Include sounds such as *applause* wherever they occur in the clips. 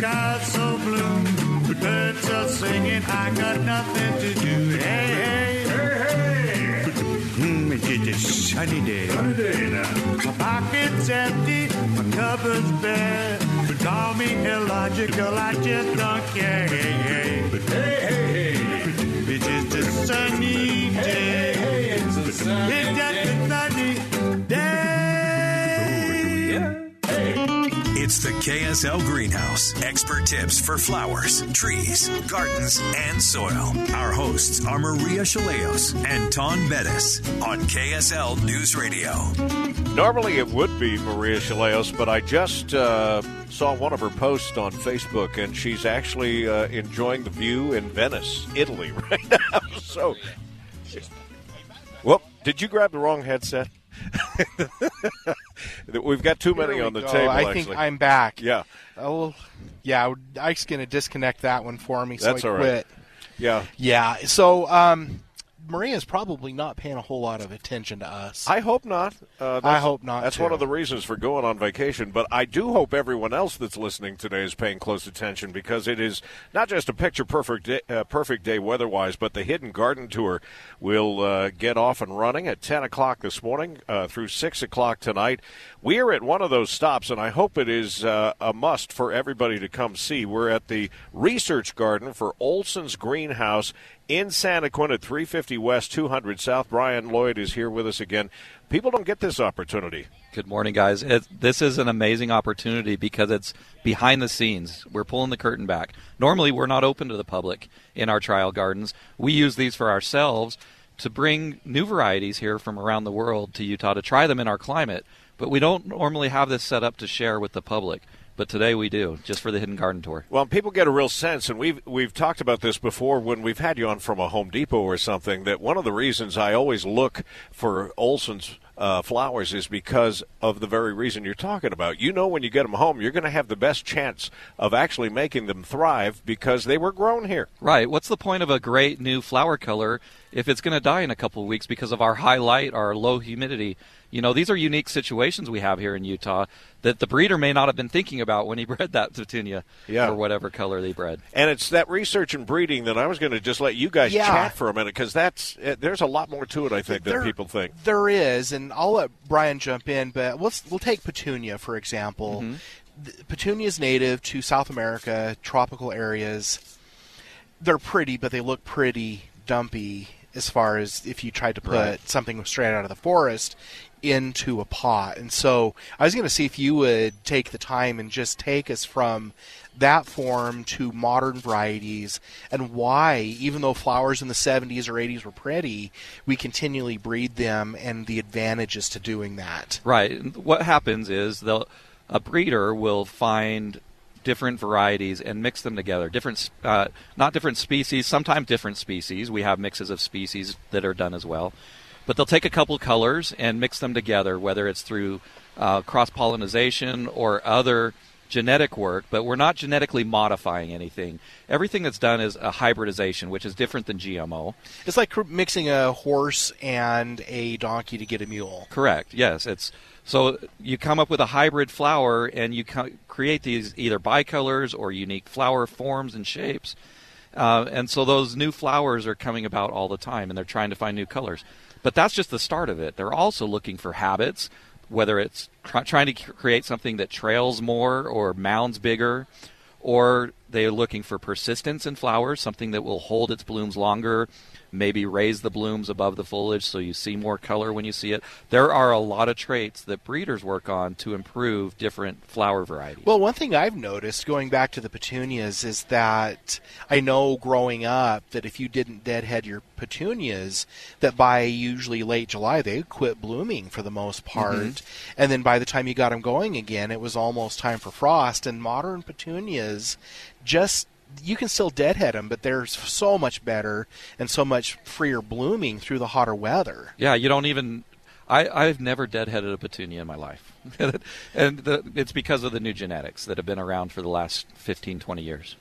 Never the sky so blue. The birds are singing, I got nothing to do. Hey, hey, hey, hey. Mm, it's just a sunny day. Sunny day now. My pocket's empty, my cupboard's bare. But call me illogical, I just don't care. Hey, hey, hey, hey, hey. It's just a sunny day. Hey, hey, it's a sunny it's KSL Greenhouse. Expert tips for flowers, trees, gardens, and soil. Our hosts are Maria Shilaos and Taun Beddes on KSL News Radio. Normally it would be Maria Shilaos, but I just uh, saw one of her posts on Facebook, and she's actually uh, enjoying the view in Venice, Italy, *laughs* right now. So, whoop! Did you grab the wrong headset? *laughs* We've got too many on the go. table. I actually. think I'm back. Yeah, Oh, yeah. Ike's going to disconnect that one for me, so That's I all right. quit. yeah. Yeah. So, um, Maria's probably not paying a whole lot of attention to us. I hope not. Uh, I hope not, That's too. one of the reasons for going on vacation. But I do hope everyone else that's listening today is paying close attention because it is not just a picture perfect day, uh, perfect day weather-wise, but the Hidden Garden Tour will uh, get off and running at 10 o'clock this morning uh, through 6 o'clock tonight. We are at one of those stops, and I hope it is uh, a must for everybody to come see. We're at the Research Garden for Olson's Greenhouse in Santaquin at 350 West, 200 South. Brian Lloyd is here with us again. People don't get this opportunity. Good morning, guys. It, this is an amazing opportunity because it's behind the scenes. We're pulling the curtain back. Normally, we're not open to the public in our trial gardens. We use these for ourselves to bring new varieties here from around the world to Utah to try them in our climate. But we don't normally have this set up to share with the public. But today we do, just for the Hidden Garden Tour. Well, people get a real sense, and we've we've talked about this before when we've had you on from a Home Depot or something. That one of the reasons I always look for Olson's uh, flowers is because of the very reason you're talking about. You know, when you get them home, you're going to have the best chance of actually making them thrive because they were grown here. Right. What's the point of a great new flower color if it's going to die in a couple of weeks because of our high light, our low humidity? You know, these are unique situations we have here in Utah that the breeder may not have been thinking about when he *laughs* bred that petunia Yeah. or whatever color they bred. And it's that research and breeding that I was going to just let you guys Yeah. chat for a minute because that's uh, there's a lot more to it. I think than people think. There is, and I'll let Brian jump in, but let's we'll take petunia for example. Mm-hmm. Petunia is native to South America, tropical areas. They're pretty, but they look pretty dumpy as far as if you tried to put Right. something straight out of the forest into a pot. And so I was going to see if you would take the time and just take us from that form to modern varieties and why, even though flowers in the 70s or 80s were pretty, we continually breed them and the advantages to doing that. Right. What happens is they'll, a breeder will find different varieties and mix them together. Different, uh, not different species, sometimes different species. We have mixes of species that are done as well. But they'll take a couple of colors and mix them together, whether it's through uh, cross pollination or other genetic work. But we're not genetically modifying anything. Everything that's done is a hybridization, which is different than GMO. It's like mixing a horse and a donkey to get a mule. Correct. Yes, it's so you come up with a hybrid flower and you create these either bicolors or unique flower forms and shapes. Uh, and so those new flowers are coming about all the time, and they're trying to find new colors. But that's just the start of it. They're also looking for habits, whether it's try trying to create something that trails more or mounds bigger, or they're looking for persistence in flowers, something that will hold its blooms longer, maybe raise the blooms above the foliage so you see more color when you see it. There are a lot of traits that breeders work on to improve different flower varieties. Well, one thing I've noticed going back to the petunias is that I know growing up that if you didn't deadhead your petunias, that by usually late July they quit blooming for the most part, mm-hmm. and then by the time you got them going again, it was almost time for frost. And modern petunias just you can still deadhead them, but they're so much better and so much freer blooming through the hotter weather. Yeah, you don't even. I, I've never deadheaded a petunia in my life. *laughs* and the, it's because of the new genetics that have been around for the last 15, 20 years.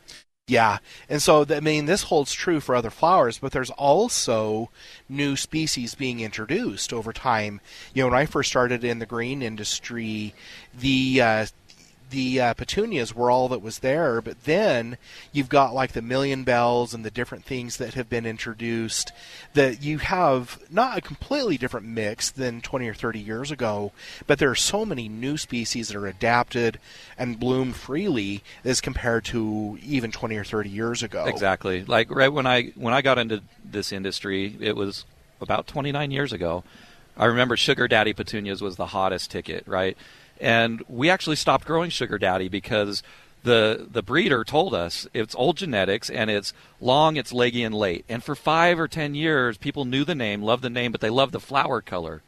Yeah, and so I mean this holds true for other flowers, but there's also new species being introduced over time. You know, when I first started in the green industry, the uh, the uh, petunias were all that was there, but then you've got like the million bells and the different things that have been introduced. That you have not a completely different mix than 20 or 30 years ago, but there are so many new species that are adapted and bloom freely as compared to even 20 or 30 years ago. Exactly. Like right when I when I got into this industry, it was about 29 years ago. I remember Sugar Daddy petunias was the hottest ticket, right? And we actually stopped growing sugar daddy because the the breeder told us it's old genetics and it's long, it's leggy and late. And for five or ten years, people knew the name, loved the name, but they loved the flower color.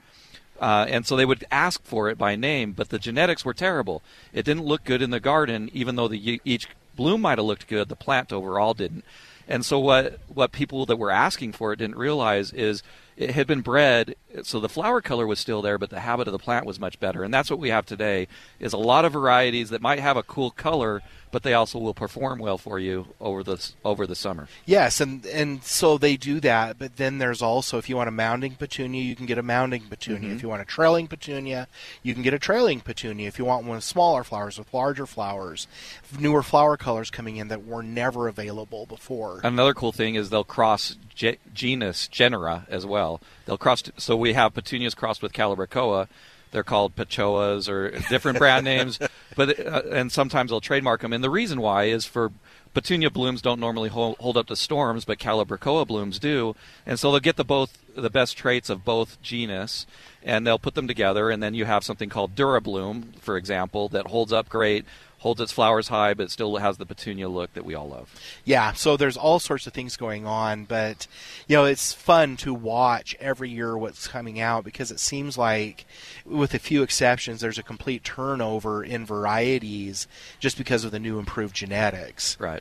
Uh, and so they would ask for it by name, but the genetics were terrible. It didn't look good in the garden, even though the each bloom might have looked good. The plant overall didn't. And so what what people that were asking for it didn't realize is it had been bred so the flower color was still there but the habit of the plant was much better and that's what we have today is a lot of varieties that might have a cool color but they also will perform well for you over the over the summer. Yes, and and so they do that. But then there's also if you want a mounding petunia, you can get a mounding petunia. Mm-hmm. If you want a trailing petunia, you can get a trailing petunia. If you want one with smaller flowers with larger flowers, newer flower colors coming in that were never available before. Another cool thing is they'll cross ge- genus genera as well. They'll cross. So we have petunias crossed with Calibrachoa they're called Petchoas or different brand *laughs* names, but uh, and sometimes they'll trademark them. And the reason why is for Petunia blooms don't normally hold, hold up to storms, but Calibrachoa blooms do, and so they'll get the both the best traits of both genus, and they'll put them together, and then you have something called Durabloom, for example, that holds up great, holds its flowers high, but still has the petunia look that we all love. Yeah, so there's all sorts of things going on, but you know it's fun to watch every year what's coming out because it seems like, with a few exceptions, there's a complete turnover in varieties just because of the new improved genetics. Right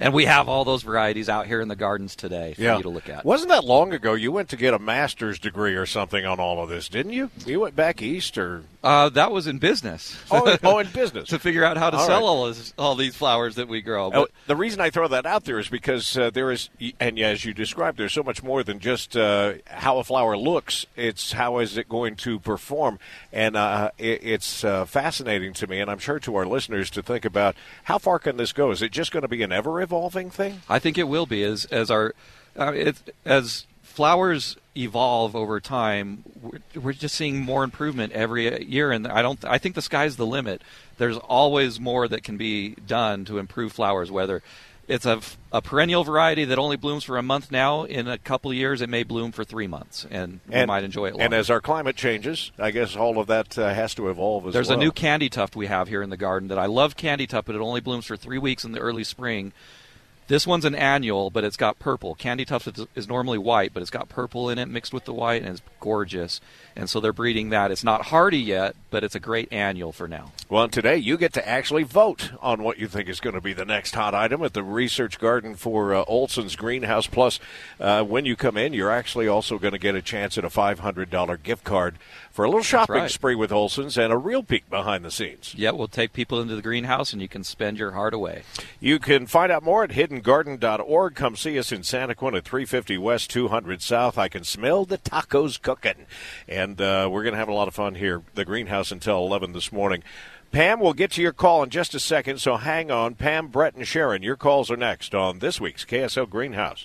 and we have all those varieties out here in the gardens today for yeah. you to look at. Wasn't that long ago? You went to get a master's degree or something on all of this, didn't you? You went back east, or uh, that was in business. Oh, *laughs* oh in business to figure out how to all sell right. all, this, all these flowers that we grow. But, the reason I throw that out there is because uh, there is, and as you described, there's so much more than just uh, how a flower looks. It's how is it going to perform, and uh, it, it's uh, fascinating to me, and I'm sure to our listeners to think about how far can this go? Is it just going to be an ever evolving thing? I think it will be as as our uh, it, as flowers evolve over time. We're, we're, just seeing more improvement every year, and I don't. I think the sky's the limit. There's always more that can be done to improve flowers, whether it's a, a, perennial variety that only blooms for a month now. In a couple of years, it may bloom for three months, and, and we might enjoy it. Longer. And as our climate changes, I guess all of that uh, has to evolve as There's well. There's a new candytuft we have here in the garden that I love candytuft, but it only blooms for three weeks in the early spring. This one's an annual, but it's got purple. Candytuft is normally white, but it's got purple in it mixed with the white, and it's gorgeous. And so they're breeding that. It's not hardy yet, but it's a great annual for now. Well, today you get to actually vote on what you think is going to be the next hot item at the research garden for uh, Olson's Greenhouse. Plus, uh, when you come in, you're actually also going to get a chance at a $500 gift card for a little shopping right. spree with Olson's and a real peek behind the scenes. Yeah, we'll take people into the greenhouse and you can spend your heart away. You can find out more at hiddengarden.org. Come see us in Santaquin at 350 West, 200 South. I can smell the tacos cooking. And uh, we're going to have a lot of fun here, the greenhouse, until 11 this morning. Pam, we'll get to your call in just a second, so hang on. Pam, Brett, and Sharon, your calls are next on this week's KSL Greenhouse.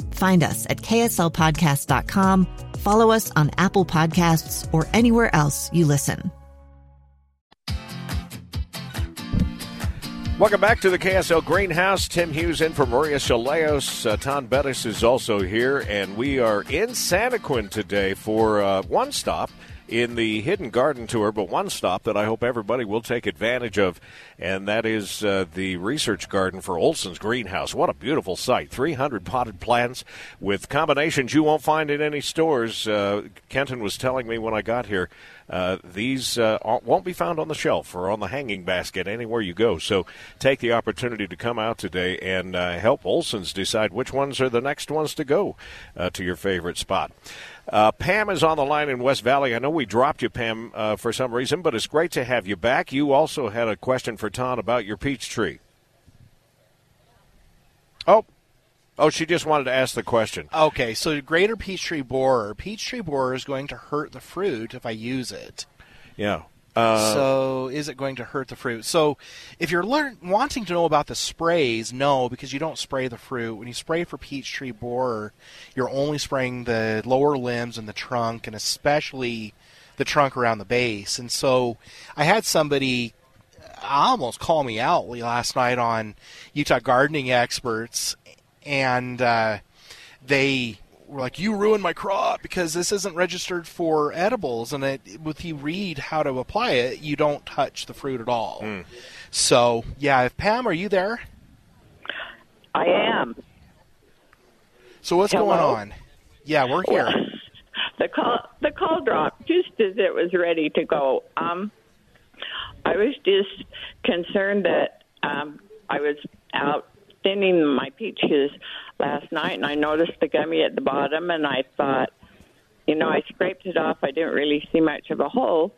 Find us at kslpodcast.com, follow us on Apple Podcasts, or anywhere else you listen. Welcome back to the KSL Greenhouse. Tim Hughes in for Maria Shilaos. Uh, Taun Beddes is also here, and we are in Santaquin today for uh, one stop in the Hidden Garden Tour, but one stop that I hope everybody will take advantage of, and that is uh, the research garden for Olson's Greenhouse. What a beautiful site! 300 potted plants with combinations you won't find in any stores. Uh, Kenton was telling me when I got here. Uh, these uh, won't be found on the shelf or on the hanging basket anywhere you go. So take the opportunity to come out today and uh, help Olson's decide which ones are the next ones to go uh, to your favorite spot. Uh, Pam is on the line in West Valley. I know we dropped you, Pam, uh, for some reason, but it's great to have you back. You also had a question for Taun about your peach tree. Oh, Oh, she just wanted to ask the question. Okay, so greater peach tree borer. Peach tree borer is going to hurt the fruit if I use it. Yeah. Uh, so is it going to hurt the fruit? So if you're learn, wanting to know about the sprays, no, because you don't spray the fruit. When you spray for peach tree borer, you're only spraying the lower limbs and the trunk, and especially the trunk around the base. And so I had somebody almost call me out last night on Utah gardening experts, and uh, they were like, "You ruined my crop because this isn't registered for edibles." And it, if you read how to apply it, you don't touch the fruit at all. Mm. So, yeah, if Pam, are you there? I am. So what's Hello? going on? Yeah, we're here. Well, *laughs* the call the call dropped just as it was ready to go. Um, I was just concerned that um, I was out thinning my peaches last night, and I noticed the gummy at the bottom, and I thought, you know, I scraped it off. I didn't really see much of a hole,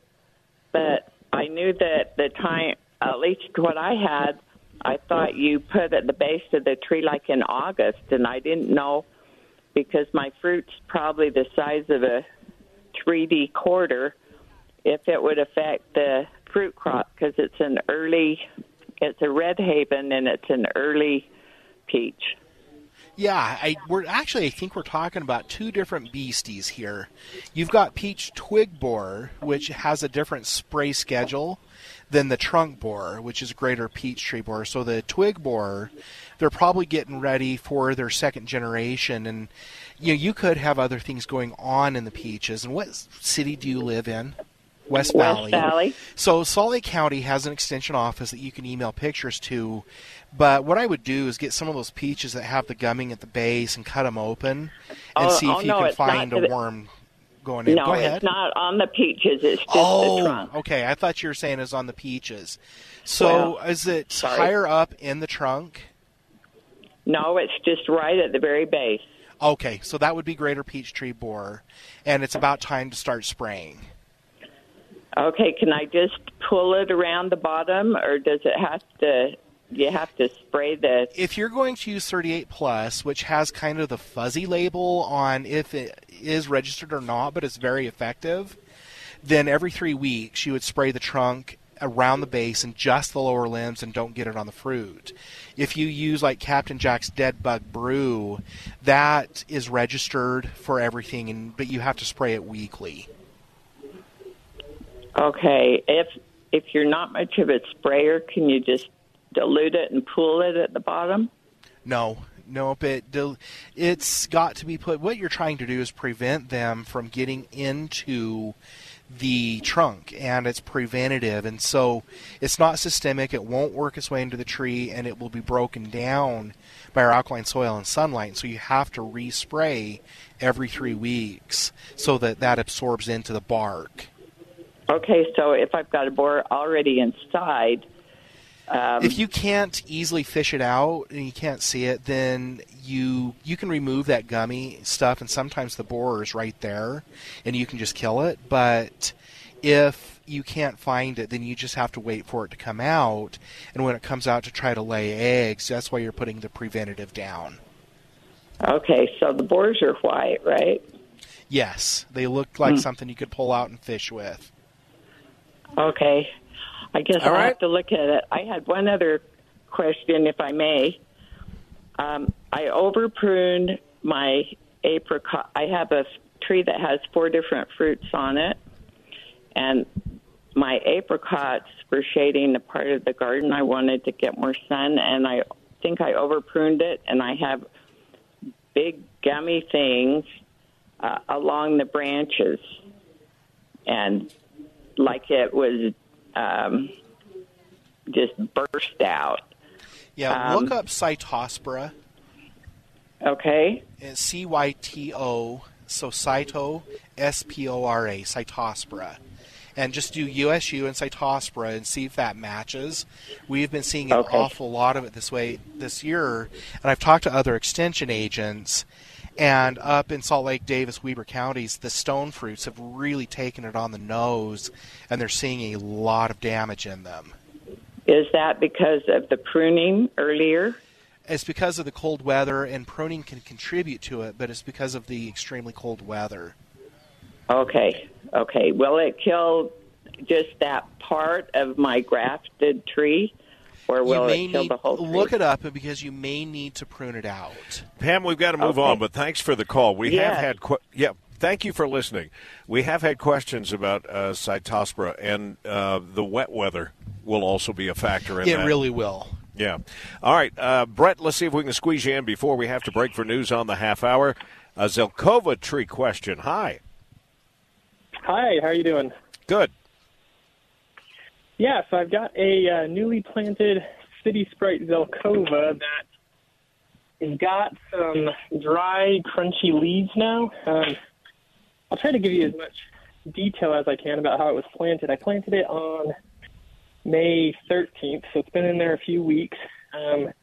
but I knew that the time, at least what I had, I thought you put at the base of the tree like in August, and I didn't know because my fruit's probably the size of a 3D quarter if it would affect the fruit crop because it's an early, it's a red haven and it's an early peach. Yeah, I, we're actually I think we're talking about two different beasties here. You've got peach twig borer, which has a different spray schedule than the trunk borer, which is greater peach tree borer. So the twig borer, they're probably getting ready for their second generation, and you know you could have other things going on in the peaches. And what city do you live in? West Valley. West Valley. So Salt Lake County has an extension office that you can email pictures to. But what I would do is get some of those peaches that have the gumming at the base and cut them open and Oh, see if oh, you no, can find not a worm going in. No, Go ahead. it's not on the peaches. It's just the oh, trunk. okay. I thought you were saying it's on the peaches. So Well, is it sorry. higher up in the trunk? No, it's just right at the very base. Okay, so that would be greater peach tree borer, and it's about time to start spraying. Okay, can I just pull it around the bottom, or does it have to? You have to spray the. If you're going to use 38 plus, which has kind of the fuzzy label on if it is registered or not, but it's very effective, then every three weeks you would spray the trunk around the base and just the lower limbs and don't get it on the fruit. If you use like Captain Jack's Dead Bug Brew, that is registered for everything, and but you have to spray it weekly. Okay, if if you're not much of a sprayer, can you just dilute it and pool it at the bottom? No, nope. It it's got to be put. What you're trying to do is prevent them from getting into the trunk, and it's preventative, and so it's not systemic. It won't work its way into the tree, and it will be broken down by our alkaline soil and sunlight. So you have to respray every three weeks so that that absorbs into the bark. Okay, so if I've got a borer already inside, um, if you can't easily fish it out and you can't see it, then you you can remove that gummy stuff, and sometimes the borer is right there, and you can just kill it. But if you can't find it, then you just have to wait for it to come out. And when it comes out to try to lay eggs, that's why you're putting the preventative down. Okay, so the borers are white, right? Yes, they look like Hmm. something you could pull out and fish with. Okay. I guess All I'll right. have to look at it. I had one other question, if I may. Um, I over pruned my apricot. I have a tree that has four different fruits on it, and my apricots were shading the part of the garden. I wanted to get more sun, and I think I over pruned it, and I have big gummy things uh, along the branches, and like it was um, just burst out. Yeah, Um, look up Cytospora. Okay. It's C Y T O, so Cyto, S P O R A, Cytospora. And just do USU and Cytospora and see if that matches. We've been seeing an Okay. awful lot of it this way this year, and I've talked to other extension agents. And up in Salt Lake, Davis, Weber counties, the stone fruits have really taken it on the nose, and they're seeing a lot of damage in them. Is that because of the pruning earlier? It's because of the cold weather, and pruning can contribute to it, but it's because of the extremely cold weather. Okay. Okay. Will it kill just that part of my grafted tree, or will you may it kill need the whole tree? look it up because you may need to prune it out. Pam, we've got to move Okay. on, but thanks for the call. We have had que- yeah. Thank you for listening. We have had questions about uh, Cytospora, and uh, the wet weather will also be a factor in It that. It really will. Yeah. All right, uh, Brett. Let's see if we can squeeze you in before we have to break for news on the half hour. A Zelkova tree question. Hi. Hi, how are you doing? Good. Yeah, so I've got a uh, newly planted City Sprite Zelkova that has got some dry, crunchy leaves now. Um, I'll try to give you as much detail as I can about how it was planted. I planted it on May 13th, so it's been in there a few weeks. Um,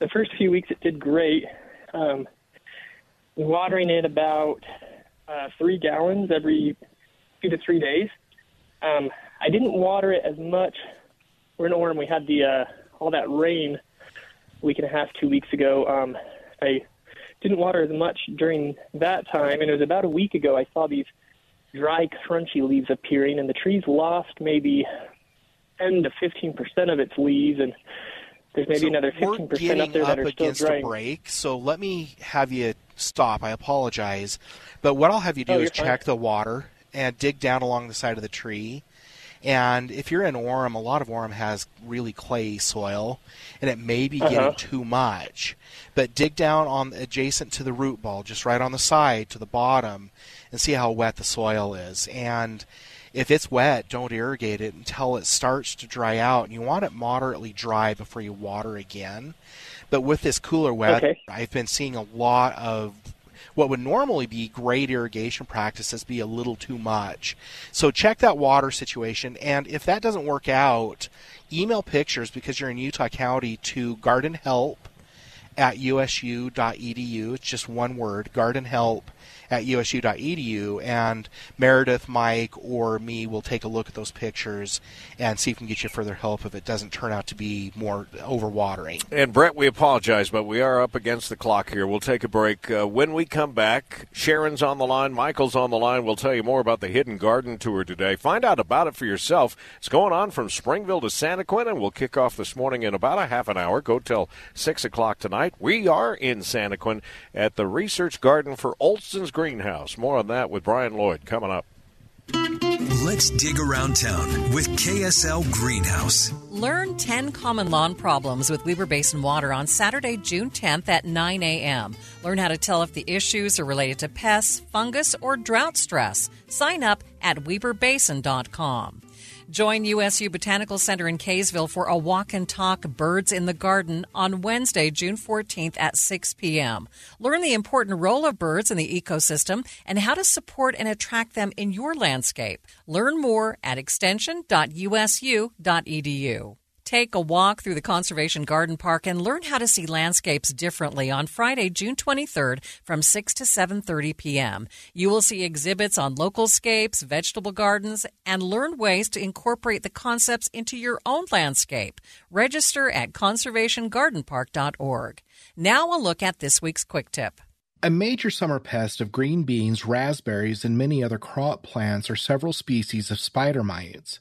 the first few weeks it did great. Um, watering it about uh, three gallons every two to three days. Um, I didn't water it as much. We're in Orem. We had the uh, all that rain a week and a half, two weeks ago. Um, I didn't water as much during that time, and it was about a week ago. I saw these dry, crunchy leaves appearing, and the tree's lost maybe 10 to 15 percent of its leaves, and there's maybe So another 15 percent up there up that are still against dry. a break, so let me have you stop. I apologize, but what I'll have you do Oh, is you're fine. check the water and dig down along the side of the tree. And if you're in Orem, a lot of Orem has really clay soil, and it may be getting Uh-huh. too much. But dig down on adjacent to the root ball, just right on the side to the bottom, and see how wet the soil is. And if it's wet, don't irrigate it until it starts to dry out. And you want it moderately dry before you water again. But with this cooler weather, Okay. I've been seeing a lot of what would normally be great irrigation practices be a little too much. So check that water situation, and if that doesn't work out, email pictures because you're in Utah County to Garden Help at usu.edu. It's just one word, Garden Help at usu.edu, and Meredith, Mike, or me will take a look at those pictures and see if we can get you further help if it doesn't turn out to be more overwatering. And Brett, we apologize, but we are up against the clock here. We'll take a break. Uh, when we come back, Sharon's on the line, Michael's on the line. We'll tell you more about the Hidden Garden Tour today. Find out about it for yourself. It's going on from Springville to Santaquin, and we'll kick off this morning in about a half an hour. Go till 6 o'clock tonight. We are in Santaquin at the Research Garden for Olson's Greenhouse. More on that with Brian Lloyd coming up. Let's dig around town with KSL Greenhouse. Learn 10 common lawn problems with Weber Basin Water on Saturday, June 10th at 9 a.m. Learn how to tell if the issues are related to pests, fungus, or drought stress. Sign up at weberbasin.com. Join USU Botanical Center in Kaysville for a walk and talk Birds in the Garden on Wednesday, June 14th at 6 p.m. Learn the important role of birds in the ecosystem and how to support and attract them in your landscape. Learn more at extension.usu.edu. Take a walk through the Conservation Garden Park and learn how to see landscapes differently on Friday, June 23rd from 6 to 7:30 p.m. You will see exhibits on local scapes, vegetable gardens, and learn ways to incorporate the concepts into your own landscape. Register at conservationgardenpark.org. Now a look at this week's quick tip. A major summer pest of green beans, raspberries, and many other crop plants are several species of spider mites.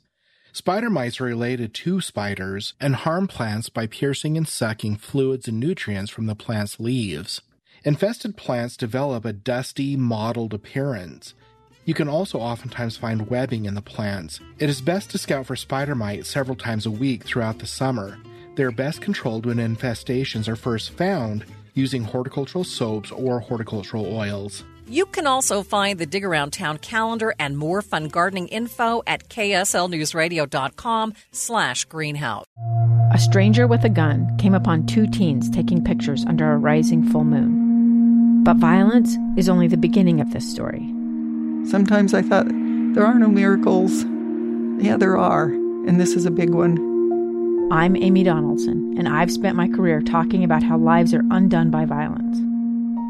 Spider mites are related to spiders and harm plants by piercing and sucking fluids and nutrients from the plant's leaves. Infested plants develop a dusty, mottled appearance. You can also oftentimes find webbing in the plants. It is best to scout for spider mites several times a week throughout the summer. They are best controlled when infestations are first found using horticultural soaps or horticultural oils. You can also find the Dig Around Town calendar and more fun gardening info at kslnewsradio.com slash greenhouse. A stranger with a gun came upon two teens taking pictures under a rising full moon. But violence is only the beginning of this story. Sometimes I thought, there are no miracles. Yeah, there are, and this is a big one. I'm Amy Donaldson, and I've spent my career talking about how lives are undone by violence.